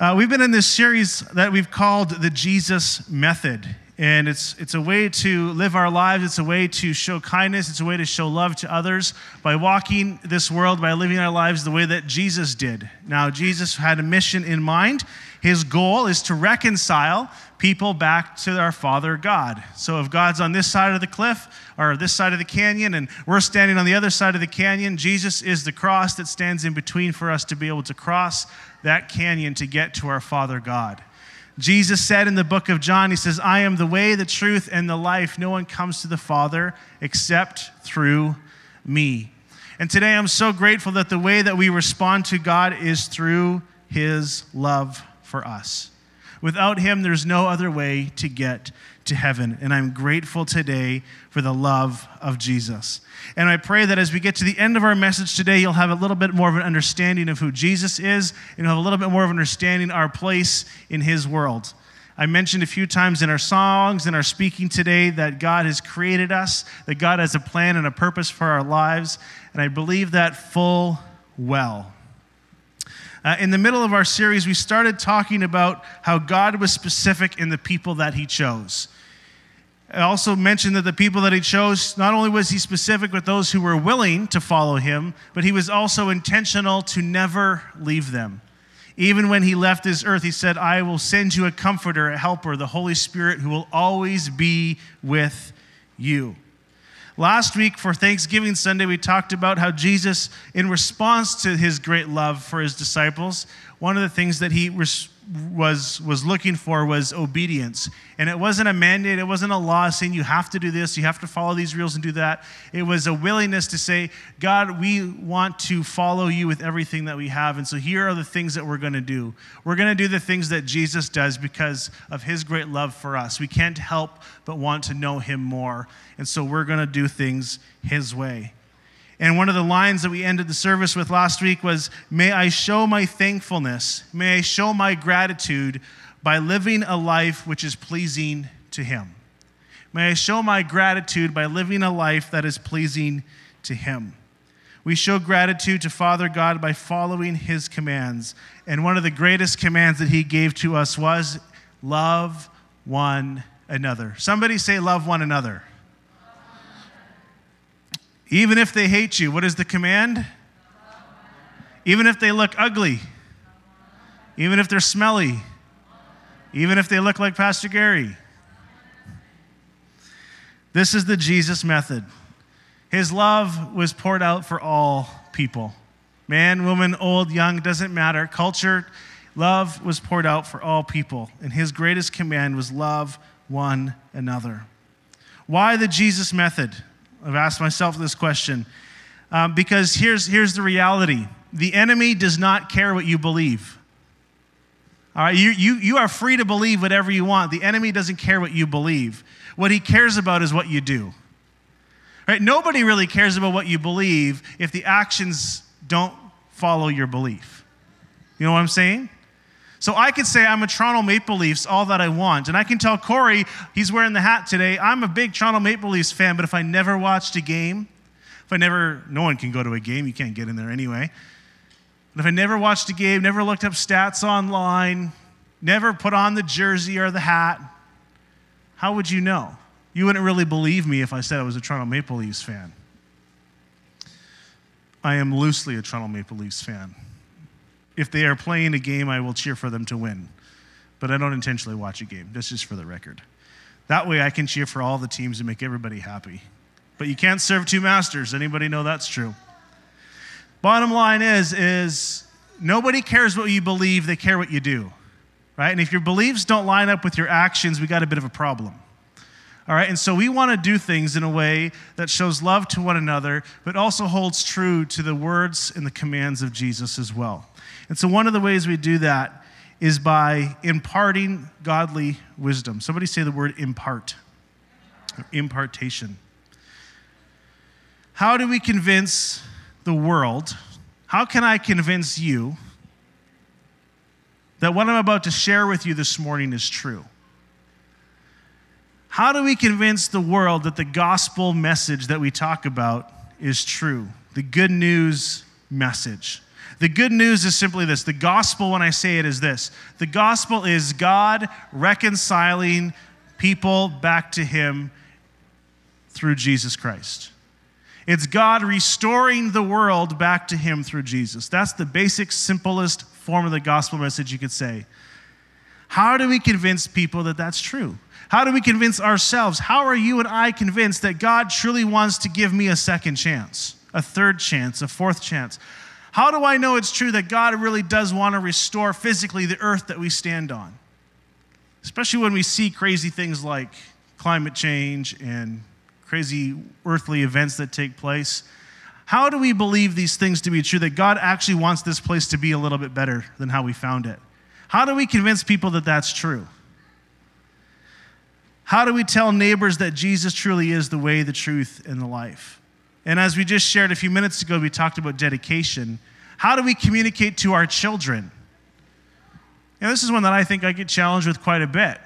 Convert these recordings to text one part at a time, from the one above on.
Uh, we've been in this series that we've called the Jesus Method. And it's, it's a way to live our lives. It's a way to show kindness. It's a way to show love to others by walking this world, by living our lives the way that Jesus did. Now, Jesus had a mission in mind. His goal is to reconcile people back to our Father God. So if God's on this side of the cliff or this side of the canyon and we're standing on the other side of the canyon, Jesus is the cross that stands in between for us to be able to cross that canyon to get to our Father God. Jesus said in the book of John, He says, I am the way, the truth, and the life. No one comes to the Father except through me. And today I'm so grateful that the way that we respond to God is through His love for us. Without Him, there's no other way to get to heaven. And I'm grateful today for the love of Jesus. And I pray that as we get to the end of our message today, you'll have a little bit more of an understanding of who Jesus is and you'll have a little bit more of an understanding our place in his world. I mentioned a few times in our songs and our speaking today that God has created us, that God has a plan and a purpose for our lives, and I believe that full well. Uh, in the middle of our series, we started talking about how God was specific in the people that He chose. I also mentioned that the people that He chose, not only was He specific with those who were willing to follow Him, but He was also intentional to never leave them. Even when He left this earth, He said, I will send you a comforter, a helper, the Holy Spirit, who will always be with you. Last week for Thanksgiving Sunday, we talked about how Jesus, in response to his great love for his disciples, one of the things that he res- was, was looking for was obedience. And it wasn't a mandate, it wasn't a law saying you have to do this, you have to follow these rules and do that. It was a willingness to say, God, we want to follow you with everything that we have. And so here are the things that we're going to do. We're going to do the things that Jesus does because of his great love for us. We can't help but want to know him more. And so we're going to do things his way. And one of the lines that we ended the service with last week was May I show my thankfulness, may I show my gratitude by living a life which is pleasing to Him. May I show my gratitude by living a life that is pleasing to Him. We show gratitude to Father God by following His commands. And one of the greatest commands that He gave to us was love one another. Somebody say, love one another. Even if they hate you, what is the command? Even if they look ugly, even if they're smelly, even if they look like Pastor Gary. This is the Jesus method. His love was poured out for all people man, woman, old, young, doesn't matter. Culture, love was poured out for all people. And his greatest command was love one another. Why the Jesus method? I've asked myself this question um, because here's, here's the reality the enemy does not care what you believe. All right, you, you, you are free to believe whatever you want. The enemy doesn't care what you believe. What he cares about is what you do. Right? Nobody really cares about what you believe if the actions don't follow your belief. You know what I'm saying? So I could say I'm a Toronto Maple Leafs all that I want. And I can tell Corey, he's wearing the hat today, I'm a big Toronto Maple Leafs fan, but if I never watched a game, if I never, no one can go to a game, you can't get in there anyway. But if I never watched a game, never looked up stats online, never put on the jersey or the hat, how would you know? You wouldn't really believe me if I said I was a Toronto Maple Leafs fan. I am loosely a Toronto Maple Leafs fan if they are playing a game, I will cheer for them to win. But I don't intentionally watch a game. That's just for the record. That way I can cheer for all the teams and make everybody happy. But you can't serve two masters. Anybody know that's true? Bottom line is, is nobody cares what you believe, they care what you do. Right? And if your beliefs don't line up with your actions, we got a bit of a problem. All right, and so we want to do things in a way that shows love to one another, but also holds true to the words and the commands of Jesus as well. And so, one of the ways we do that is by imparting godly wisdom. Somebody say the word impart, impartation. How do we convince the world? How can I convince you that what I'm about to share with you this morning is true? How do we convince the world that the gospel message that we talk about is true? The good news message. The good news is simply this the gospel, when I say it, is this the gospel is God reconciling people back to Him through Jesus Christ. It's God restoring the world back to Him through Jesus. That's the basic, simplest form of the gospel message you could say. How do we convince people that that's true? How do we convince ourselves? How are you and I convinced that God truly wants to give me a second chance, a third chance, a fourth chance? How do I know it's true that God really does want to restore physically the earth that we stand on? Especially when we see crazy things like climate change and crazy earthly events that take place. How do we believe these things to be true that God actually wants this place to be a little bit better than how we found it? How do we convince people that that's true? How do we tell neighbors that Jesus truly is the way, the truth, and the life? And as we just shared a few minutes ago, we talked about dedication. How do we communicate to our children? And this is one that I think I get challenged with quite a bit.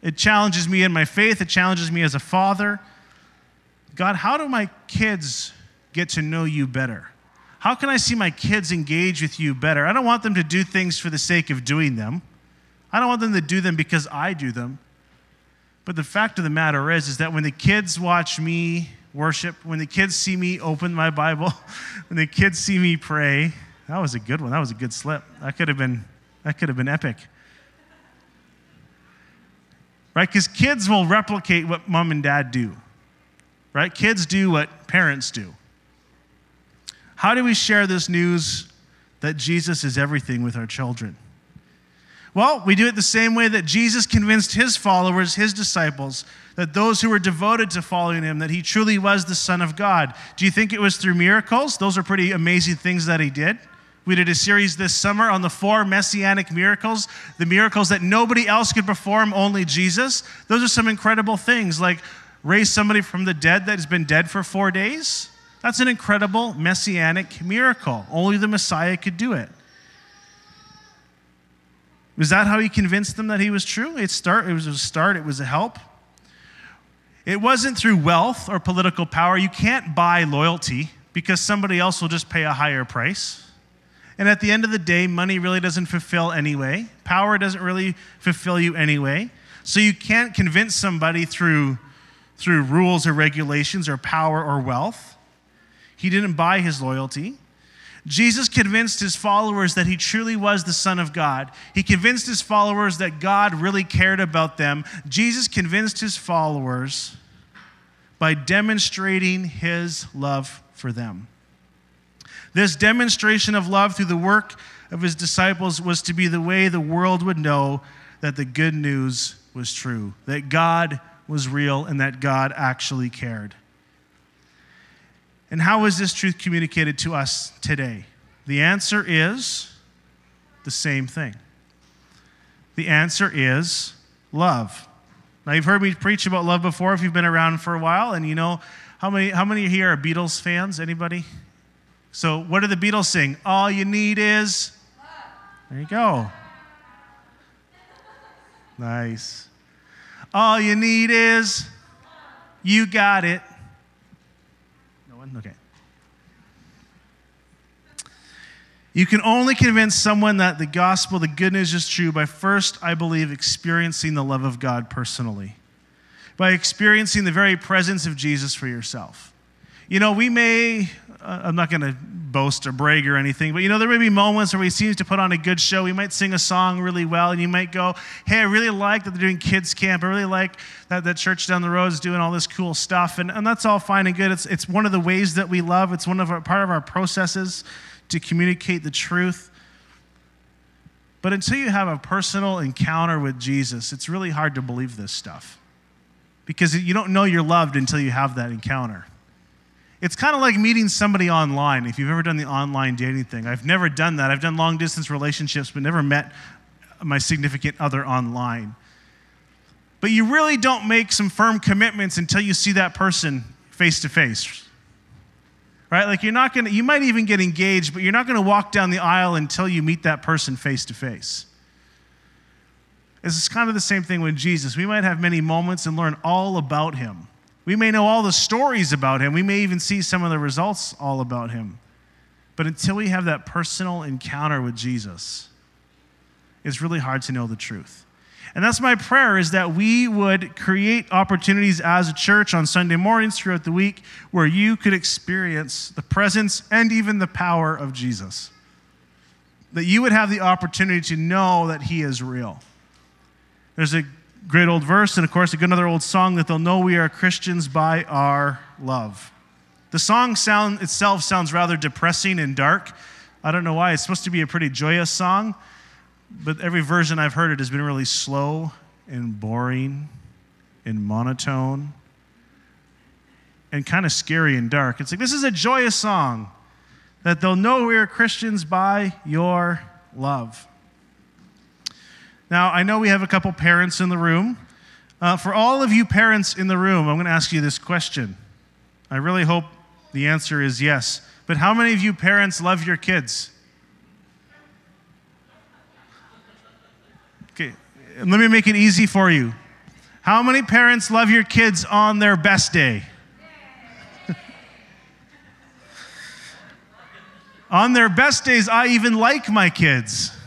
It challenges me in my faith, it challenges me as a father. God, how do my kids get to know you better? How can I see my kids engage with you better? I don't want them to do things for the sake of doing them. I don't want them to do them because I do them. But the fact of the matter is, is that when the kids watch me worship, when the kids see me open my Bible, when the kids see me pray, that was a good one. That was a good slip. That could have been, that could have been epic. Right? Because kids will replicate what mom and dad do. Right? Kids do what parents do. How do we share this news that Jesus is everything with our children? Well, we do it the same way that Jesus convinced his followers, his disciples, that those who were devoted to following him, that he truly was the Son of God. Do you think it was through miracles? Those are pretty amazing things that he did. We did a series this summer on the four messianic miracles, the miracles that nobody else could perform, only Jesus. Those are some incredible things, like raise somebody from the dead that has been dead for four days. That's an incredible messianic miracle. Only the Messiah could do it. Was that how he convinced them that he was true? It, start, it was a start, it was a help. It wasn't through wealth or political power. You can't buy loyalty because somebody else will just pay a higher price. And at the end of the day, money really doesn't fulfill anyway. Power doesn't really fulfill you anyway. So you can't convince somebody through, through rules or regulations or power or wealth. He didn't buy his loyalty. Jesus convinced his followers that he truly was the Son of God. He convinced his followers that God really cared about them. Jesus convinced his followers by demonstrating his love for them. This demonstration of love through the work of his disciples was to be the way the world would know that the good news was true, that God was real, and that God actually cared. And how is this truth communicated to us today? The answer is the same thing. The answer is love. Now, you've heard me preach about love before if you've been around for a while, and you know how many, how many here are Beatles fans? Anybody? So, what do the Beatles sing? All you need is. There you go. Nice. All you need is. You got it. Okay. You can only convince someone that the gospel, the good news is true by first, I believe, experiencing the love of God personally, by experiencing the very presence of Jesus for yourself. You know, we may, uh, I'm not going to boast or brag or anything, but you know, there may be moments where we seem to put on a good show. We might sing a song really well, and you might go, Hey, I really like that they're doing kids' camp. I really like that the church down the road is doing all this cool stuff. And, and that's all fine and good. It's, it's one of the ways that we love, it's one of our, part of our processes to communicate the truth. But until you have a personal encounter with Jesus, it's really hard to believe this stuff because you don't know you're loved until you have that encounter. It's kind of like meeting somebody online, if you've ever done the online dating thing. I've never done that. I've done long distance relationships, but never met my significant other online. But you really don't make some firm commitments until you see that person face to face. Right? Like you're not going to, you might even get engaged, but you're not going to walk down the aisle until you meet that person face to face. This is kind of the same thing with Jesus. We might have many moments and learn all about him. We may know all the stories about him. We may even see some of the results all about him. But until we have that personal encounter with Jesus, it's really hard to know the truth. And that's my prayer is that we would create opportunities as a church on Sunday mornings throughout the week where you could experience the presence and even the power of Jesus. That you would have the opportunity to know that he is real. There's a great old verse and of course a good another old song that they'll know we are Christians by our love. The song sound itself sounds rather depressing and dark. I don't know why. It's supposed to be a pretty joyous song, but every version I've heard it has been really slow and boring and monotone and kind of scary and dark. It's like this is a joyous song that they'll know we are Christians by your love. Now, I know we have a couple parents in the room. Uh, for all of you parents in the room, I'm going to ask you this question. I really hope the answer is yes. But how many of you parents love your kids? Okay, let me make it easy for you. How many parents love your kids on their best day? on their best days, I even like my kids.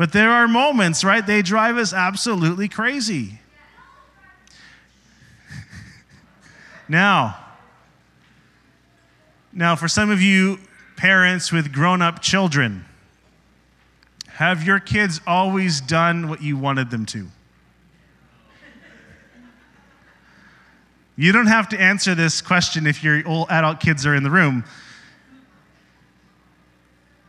But there are moments, right? They drive us absolutely crazy. Now, now for some of you parents with grown-up children, have your kids always done what you wanted them to? You don't have to answer this question if your old adult kids are in the room.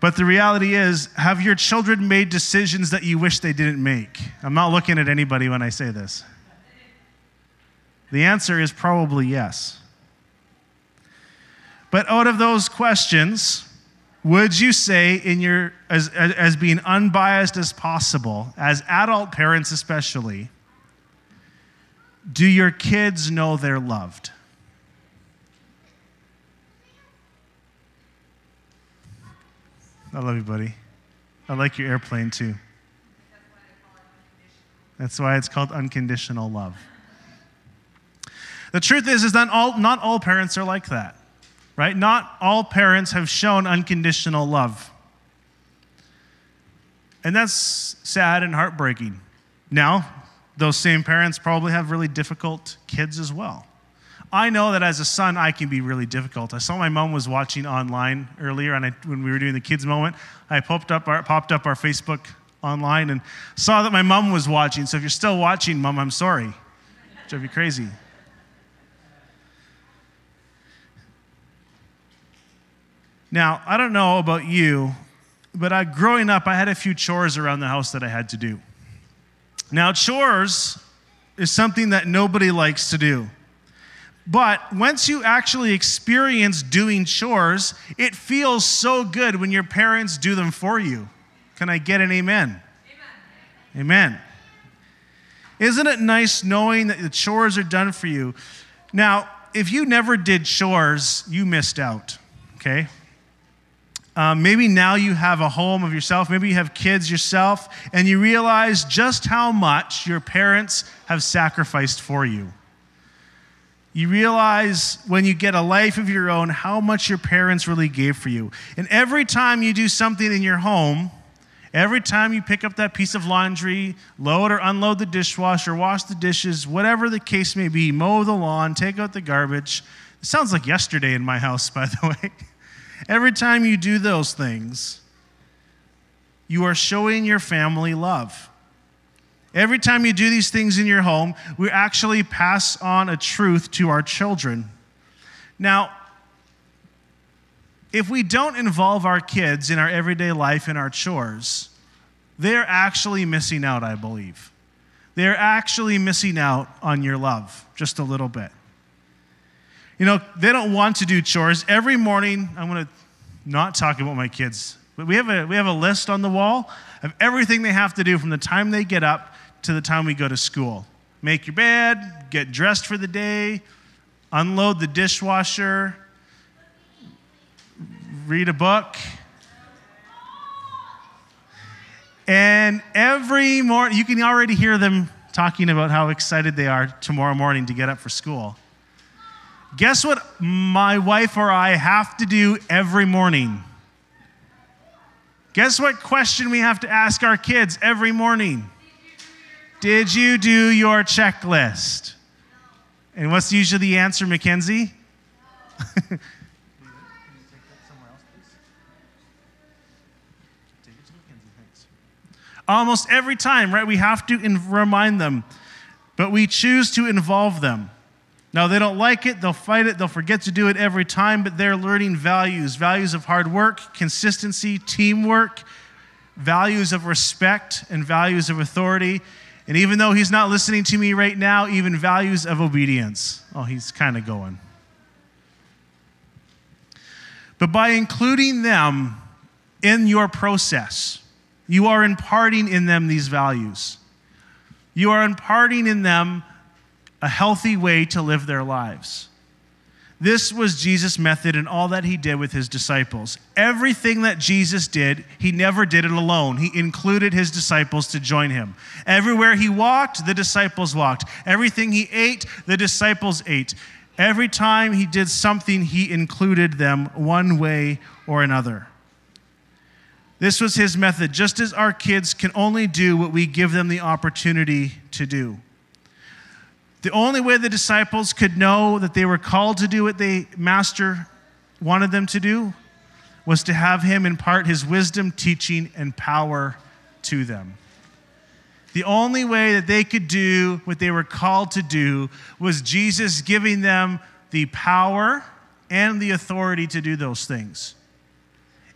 But the reality is, have your children made decisions that you wish they didn't make? I'm not looking at anybody when I say this. The answer is probably yes. But out of those questions, would you say in your as, as, as, being unbiased as possible as adult parents especially do your kids know they're loved i love you buddy i like your airplane too that's why it's called unconditional love the truth is, is that all, not all parents are like that, right? Not all parents have shown unconditional love. And that's sad and heartbreaking. Now, those same parents probably have really difficult kids as well. I know that as a son, I can be really difficult. I saw my mom was watching online earlier, and I, when we were doing the kids' moment, I popped up, our, popped up our Facebook online and saw that my mom was watching. So if you're still watching, mom, I'm sorry. Drive you crazy. Now, I don't know about you, but I, growing up, I had a few chores around the house that I had to do. Now, chores is something that nobody likes to do. But once you actually experience doing chores, it feels so good when your parents do them for you. Can I get an amen? Amen. amen. Isn't it nice knowing that the chores are done for you? Now, if you never did chores, you missed out, okay? Um, maybe now you have a home of yourself. Maybe you have kids yourself, and you realize just how much your parents have sacrificed for you. You realize when you get a life of your own how much your parents really gave for you. And every time you do something in your home, every time you pick up that piece of laundry, load or unload the dishwasher, wash the dishes, whatever the case may be, mow the lawn, take out the garbage. It sounds like yesterday in my house, by the way. Every time you do those things, you are showing your family love. Every time you do these things in your home, we actually pass on a truth to our children. Now, if we don't involve our kids in our everyday life and our chores, they're actually missing out, I believe. They're actually missing out on your love just a little bit. You know, they don't want to do chores. Every morning, I'm going to not talk about my kids, but we have, a, we have a list on the wall of everything they have to do from the time they get up to the time we go to school. Make your bed, get dressed for the day, unload the dishwasher, read a book. And every morning, you can already hear them talking about how excited they are tomorrow morning to get up for school. Guess what my wife or I have to do every morning? Guess what question we have to ask our kids every morning? Did you do your checklist? And what's usually the answer, Mackenzie? Almost every time, right? We have to in- remind them, but we choose to involve them. Now, they don't like it, they'll fight it, they'll forget to do it every time, but they're learning values values of hard work, consistency, teamwork, values of respect, and values of authority. And even though he's not listening to me right now, even values of obedience. Oh, he's kind of going. But by including them in your process, you are imparting in them these values. You are imparting in them a healthy way to live their lives. This was Jesus' method in all that he did with his disciples. Everything that Jesus did, he never did it alone. He included his disciples to join him. Everywhere he walked, the disciples walked. Everything he ate, the disciples ate. Every time he did something, he included them one way or another. This was his method, just as our kids can only do what we give them the opportunity to do. The only way the disciples could know that they were called to do what the master wanted them to do was to have him impart his wisdom, teaching, and power to them. The only way that they could do what they were called to do was Jesus giving them the power and the authority to do those things.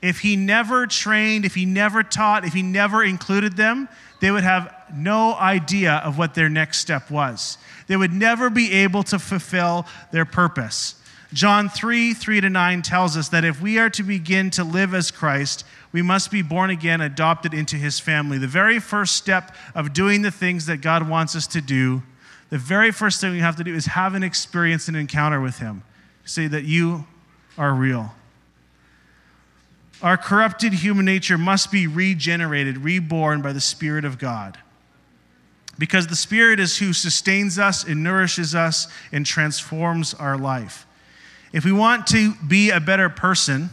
If he never trained, if he never taught, if he never included them, they would have no idea of what their next step was. They would never be able to fulfill their purpose. John 3 3 to 9 tells us that if we are to begin to live as Christ, we must be born again, adopted into his family. The very first step of doing the things that God wants us to do, the very first thing we have to do is have an experience and encounter with him. Say that you are real. Our corrupted human nature must be regenerated, reborn by the Spirit of God. Because the Spirit is who sustains us and nourishes us and transforms our life. If we want to be a better person,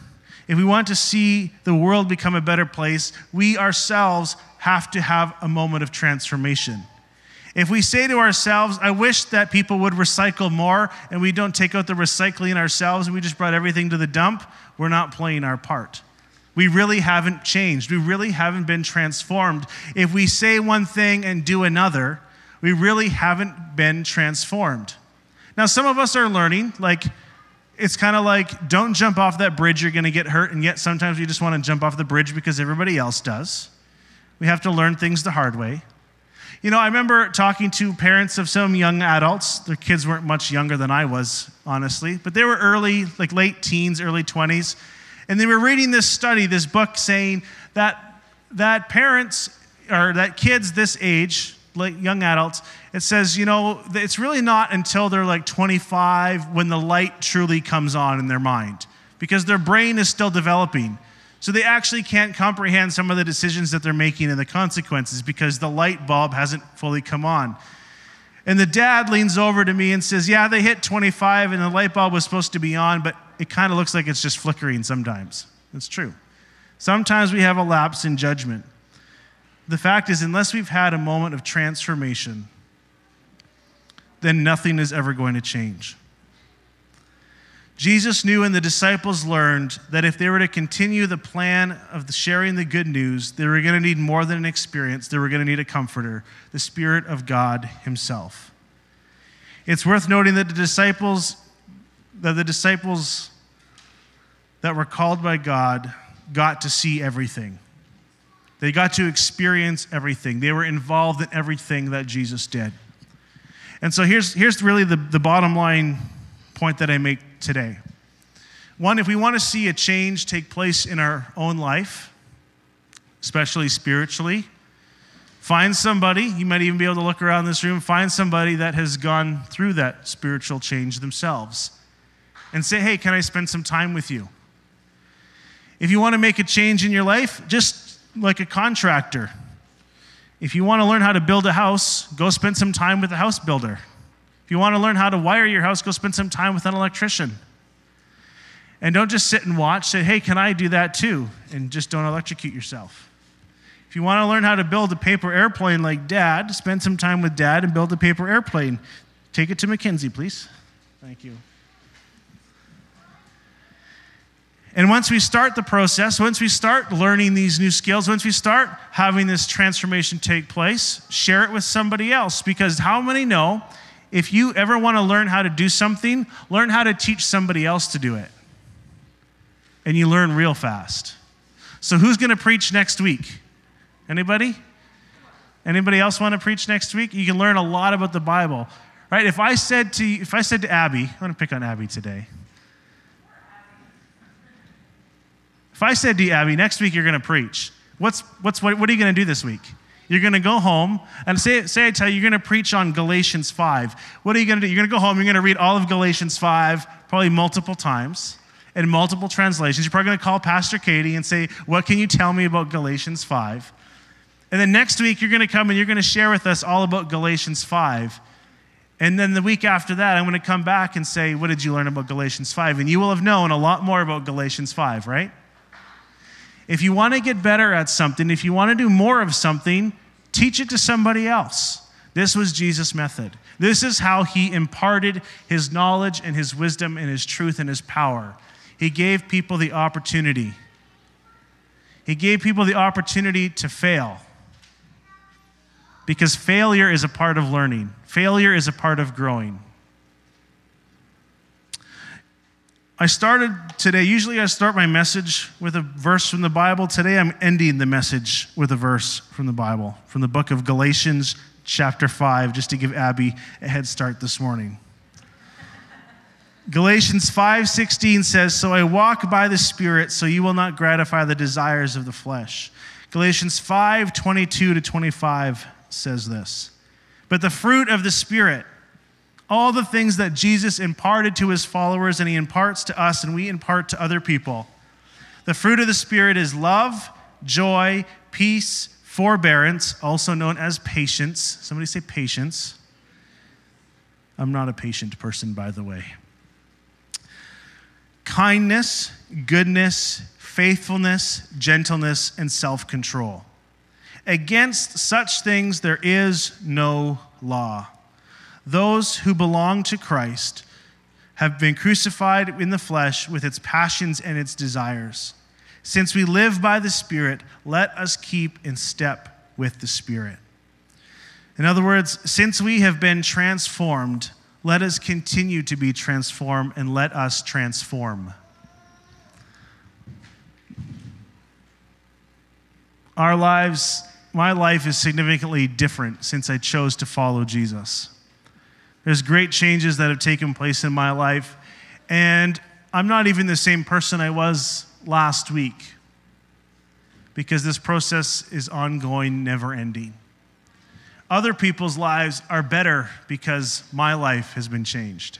if we want to see the world become a better place, we ourselves have to have a moment of transformation. If we say to ourselves, I wish that people would recycle more, and we don't take out the recycling ourselves and we just brought everything to the dump, we're not playing our part. We really haven't changed. We really haven't been transformed. If we say one thing and do another, we really haven't been transformed. Now, some of us are learning, like, it's kind of like, don't jump off that bridge, you're going to get hurt. And yet, sometimes we just want to jump off the bridge because everybody else does. We have to learn things the hard way. You know, I remember talking to parents of some young adults. Their kids weren't much younger than I was, honestly, but they were early, like late teens, early 20s. And they were reading this study, this book, saying that, that parents or that kids this age, like young adults, it says, you know, it's really not until they're like 25 when the light truly comes on in their mind because their brain is still developing. So they actually can't comprehend some of the decisions that they're making and the consequences because the light bulb hasn't fully come on. And the dad leans over to me and says, Yeah, they hit 25 and the light bulb was supposed to be on, but it kind of looks like it's just flickering sometimes. It's true. Sometimes we have a lapse in judgment. The fact is, unless we've had a moment of transformation, then nothing is ever going to change. Jesus knew and the disciples learned that if they were to continue the plan of the sharing the good news, they were going to need more than an experience. They were going to need a comforter, the Spirit of God Himself. It's worth noting that the disciples, that the disciples that were called by God got to see everything. They got to experience everything. They were involved in everything that Jesus did. And so here's, here's really the, the bottom line point that I make today. One, if we want to see a change take place in our own life, especially spiritually, find somebody, you might even be able to look around this room, find somebody that has gone through that spiritual change themselves and say, hey, can I spend some time with you? If you want to make a change in your life, just like a contractor, if you want to learn how to build a house, go spend some time with a house builder. If you want to learn how to wire your house, go spend some time with an electrician. And don't just sit and watch. Say, hey, can I do that too? And just don't electrocute yourself. If you want to learn how to build a paper airplane like dad, spend some time with dad and build a paper airplane. Take it to Mackenzie, please. Thank you. And once we start the process, once we start learning these new skills, once we start having this transformation take place, share it with somebody else. Because how many know if you ever want to learn how to do something, learn how to teach somebody else to do it? And you learn real fast. So, who's going to preach next week? Anybody? Anybody else want to preach next week? You can learn a lot about the Bible. Right? If I said to if I said to Abby, I'm going to pick on Abby today. If I said to you, Abby, next week you're going to preach, what's, what's, what, what are you going to do this week? You're going to go home and say, say I tell you, you're going to preach on Galatians 5. What are you going to do? You're going to go home, you're going to read all of Galatians 5, probably multiple times in multiple translations. You're probably going to call Pastor Katie and say, What can you tell me about Galatians 5? And then next week, you're going to come and you're going to share with us all about Galatians 5. And then the week after that, I'm going to come back and say, What did you learn about Galatians 5? And you will have known a lot more about Galatians 5, right? If you want to get better at something, if you want to do more of something, teach it to somebody else. This was Jesus' method. This is how he imparted his knowledge and his wisdom and his truth and his power. He gave people the opportunity. He gave people the opportunity to fail. Because failure is a part of learning, failure is a part of growing. I started today, usually I start my message with a verse from the Bible. Today I'm ending the message with a verse from the Bible, from the book of Galatians, chapter 5, just to give Abby a head start this morning. Galatians 5:16 says, "So I walk by the Spirit, so you will not gratify the desires of the flesh." Galatians 5:22 to 25 says this. But the fruit of the Spirit all the things that Jesus imparted to his followers and he imparts to us and we impart to other people. The fruit of the Spirit is love, joy, peace, forbearance, also known as patience. Somebody say patience. I'm not a patient person, by the way. Kindness, goodness, faithfulness, gentleness, and self control. Against such things there is no law. Those who belong to Christ have been crucified in the flesh with its passions and its desires. Since we live by the Spirit, let us keep in step with the Spirit. In other words, since we have been transformed, let us continue to be transformed and let us transform. Our lives, my life is significantly different since I chose to follow Jesus. There's great changes that have taken place in my life, and I'm not even the same person I was last week because this process is ongoing, never ending. Other people's lives are better because my life has been changed.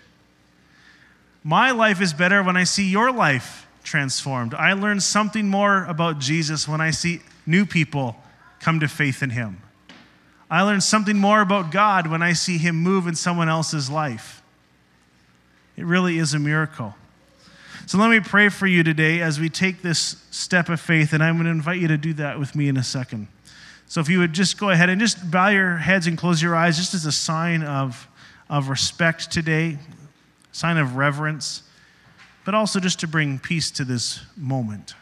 My life is better when I see your life transformed. I learn something more about Jesus when I see new people come to faith in him. I learn something more about God when I see Him move in someone else's life. It really is a miracle. So let me pray for you today as we take this step of faith, and I'm going to invite you to do that with me in a second. So if you would just go ahead and just bow your heads and close your eyes, just as a sign of, of respect today, sign of reverence, but also just to bring peace to this moment.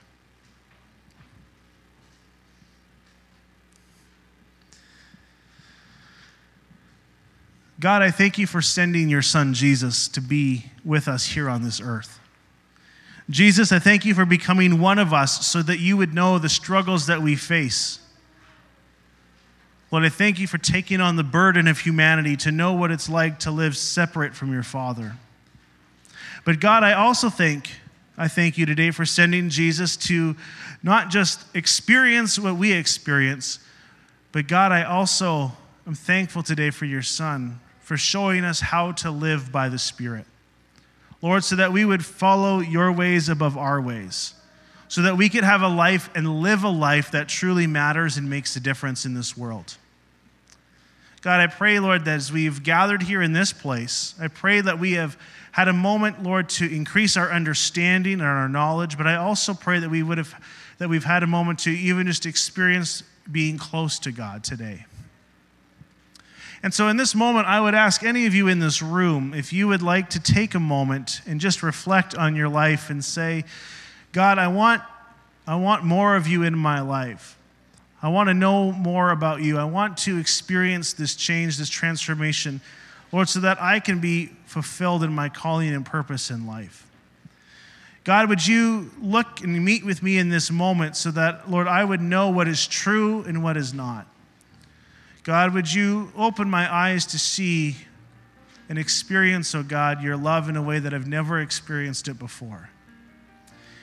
God, I thank you for sending your son Jesus to be with us here on this earth. Jesus, I thank you for becoming one of us so that you would know the struggles that we face. Lord, I thank you for taking on the burden of humanity to know what it's like to live separate from your Father. But God, I also think, I thank you today for sending Jesus to not just experience what we experience, but God, I also am thankful today for your Son, for showing us how to live by the Spirit. Lord, so that we would follow your ways above our ways, so that we could have a life and live a life that truly matters and makes a difference in this world. God, I pray, Lord, that as we've gathered here in this place, I pray that we have had a moment, Lord, to increase our understanding and our knowledge, but I also pray that we would have that we've had a moment to even just experience being close to God today. And so, in this moment, I would ask any of you in this room if you would like to take a moment and just reflect on your life and say, God, I want, I want more of you in my life. I want to know more about you. I want to experience this change, this transformation, Lord, so that I can be fulfilled in my calling and purpose in life. God, would you look and meet with me in this moment so that, Lord, I would know what is true and what is not? God, would you open my eyes to see and experience, oh God, your love in a way that I've never experienced it before?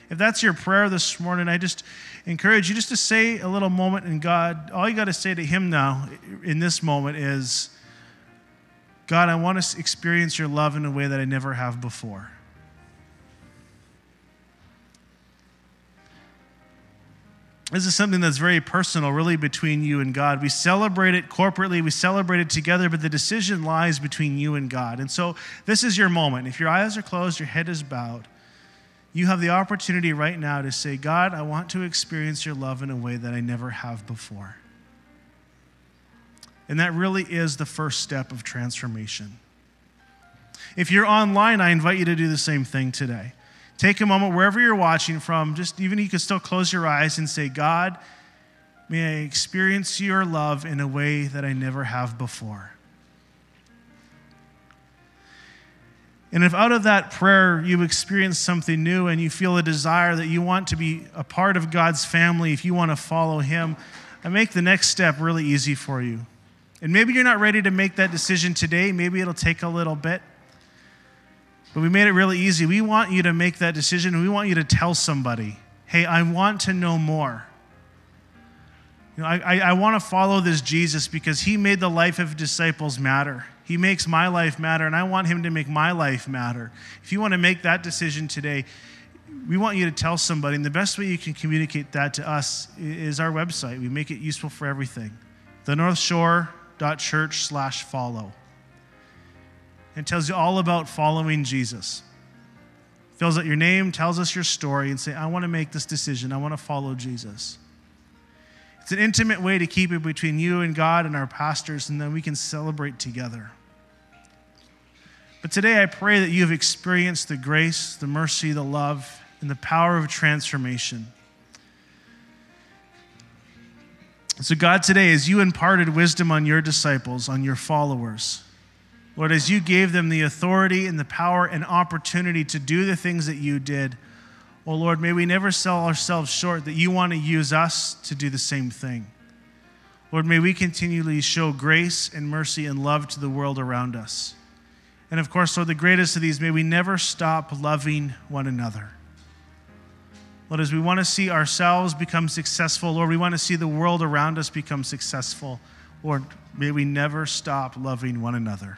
If that's your prayer this morning, I just encourage you just to say a little moment in God. All you got to say to Him now in this moment is, God, I want to experience your love in a way that I never have before. This is something that's very personal, really, between you and God. We celebrate it corporately, we celebrate it together, but the decision lies between you and God. And so, this is your moment. If your eyes are closed, your head is bowed, you have the opportunity right now to say, God, I want to experience your love in a way that I never have before. And that really is the first step of transformation. If you're online, I invite you to do the same thing today. Take a moment wherever you're watching from, just even you can still close your eyes and say, God, may I experience your love in a way that I never have before. And if out of that prayer you experience something new and you feel a desire that you want to be a part of God's family, if you want to follow Him, I make the next step really easy for you. And maybe you're not ready to make that decision today, maybe it'll take a little bit. But we made it really easy. We want you to make that decision we want you to tell somebody, hey, I want to know more. You know, I, I, I want to follow this Jesus because he made the life of disciples matter. He makes my life matter, and I want him to make my life matter. If you want to make that decision today, we want you to tell somebody, and the best way you can communicate that to us is our website. We make it useful for everything. thenorthshore.church slash follow. It tells you all about following Jesus. Fills out your name, tells us your story, and say, I want to make this decision. I want to follow Jesus. It's an intimate way to keep it between you and God and our pastors, and then we can celebrate together. But today I pray that you have experienced the grace, the mercy, the love, and the power of transformation. So, God, today, as you imparted wisdom on your disciples, on your followers, Lord, as you gave them the authority and the power and opportunity to do the things that you did, oh Lord, may we never sell ourselves short that you want to use us to do the same thing. Lord, may we continually show grace and mercy and love to the world around us. And of course, Lord, the greatest of these, may we never stop loving one another. Lord, as we want to see ourselves become successful, Lord, we want to see the world around us become successful. Lord, may we never stop loving one another.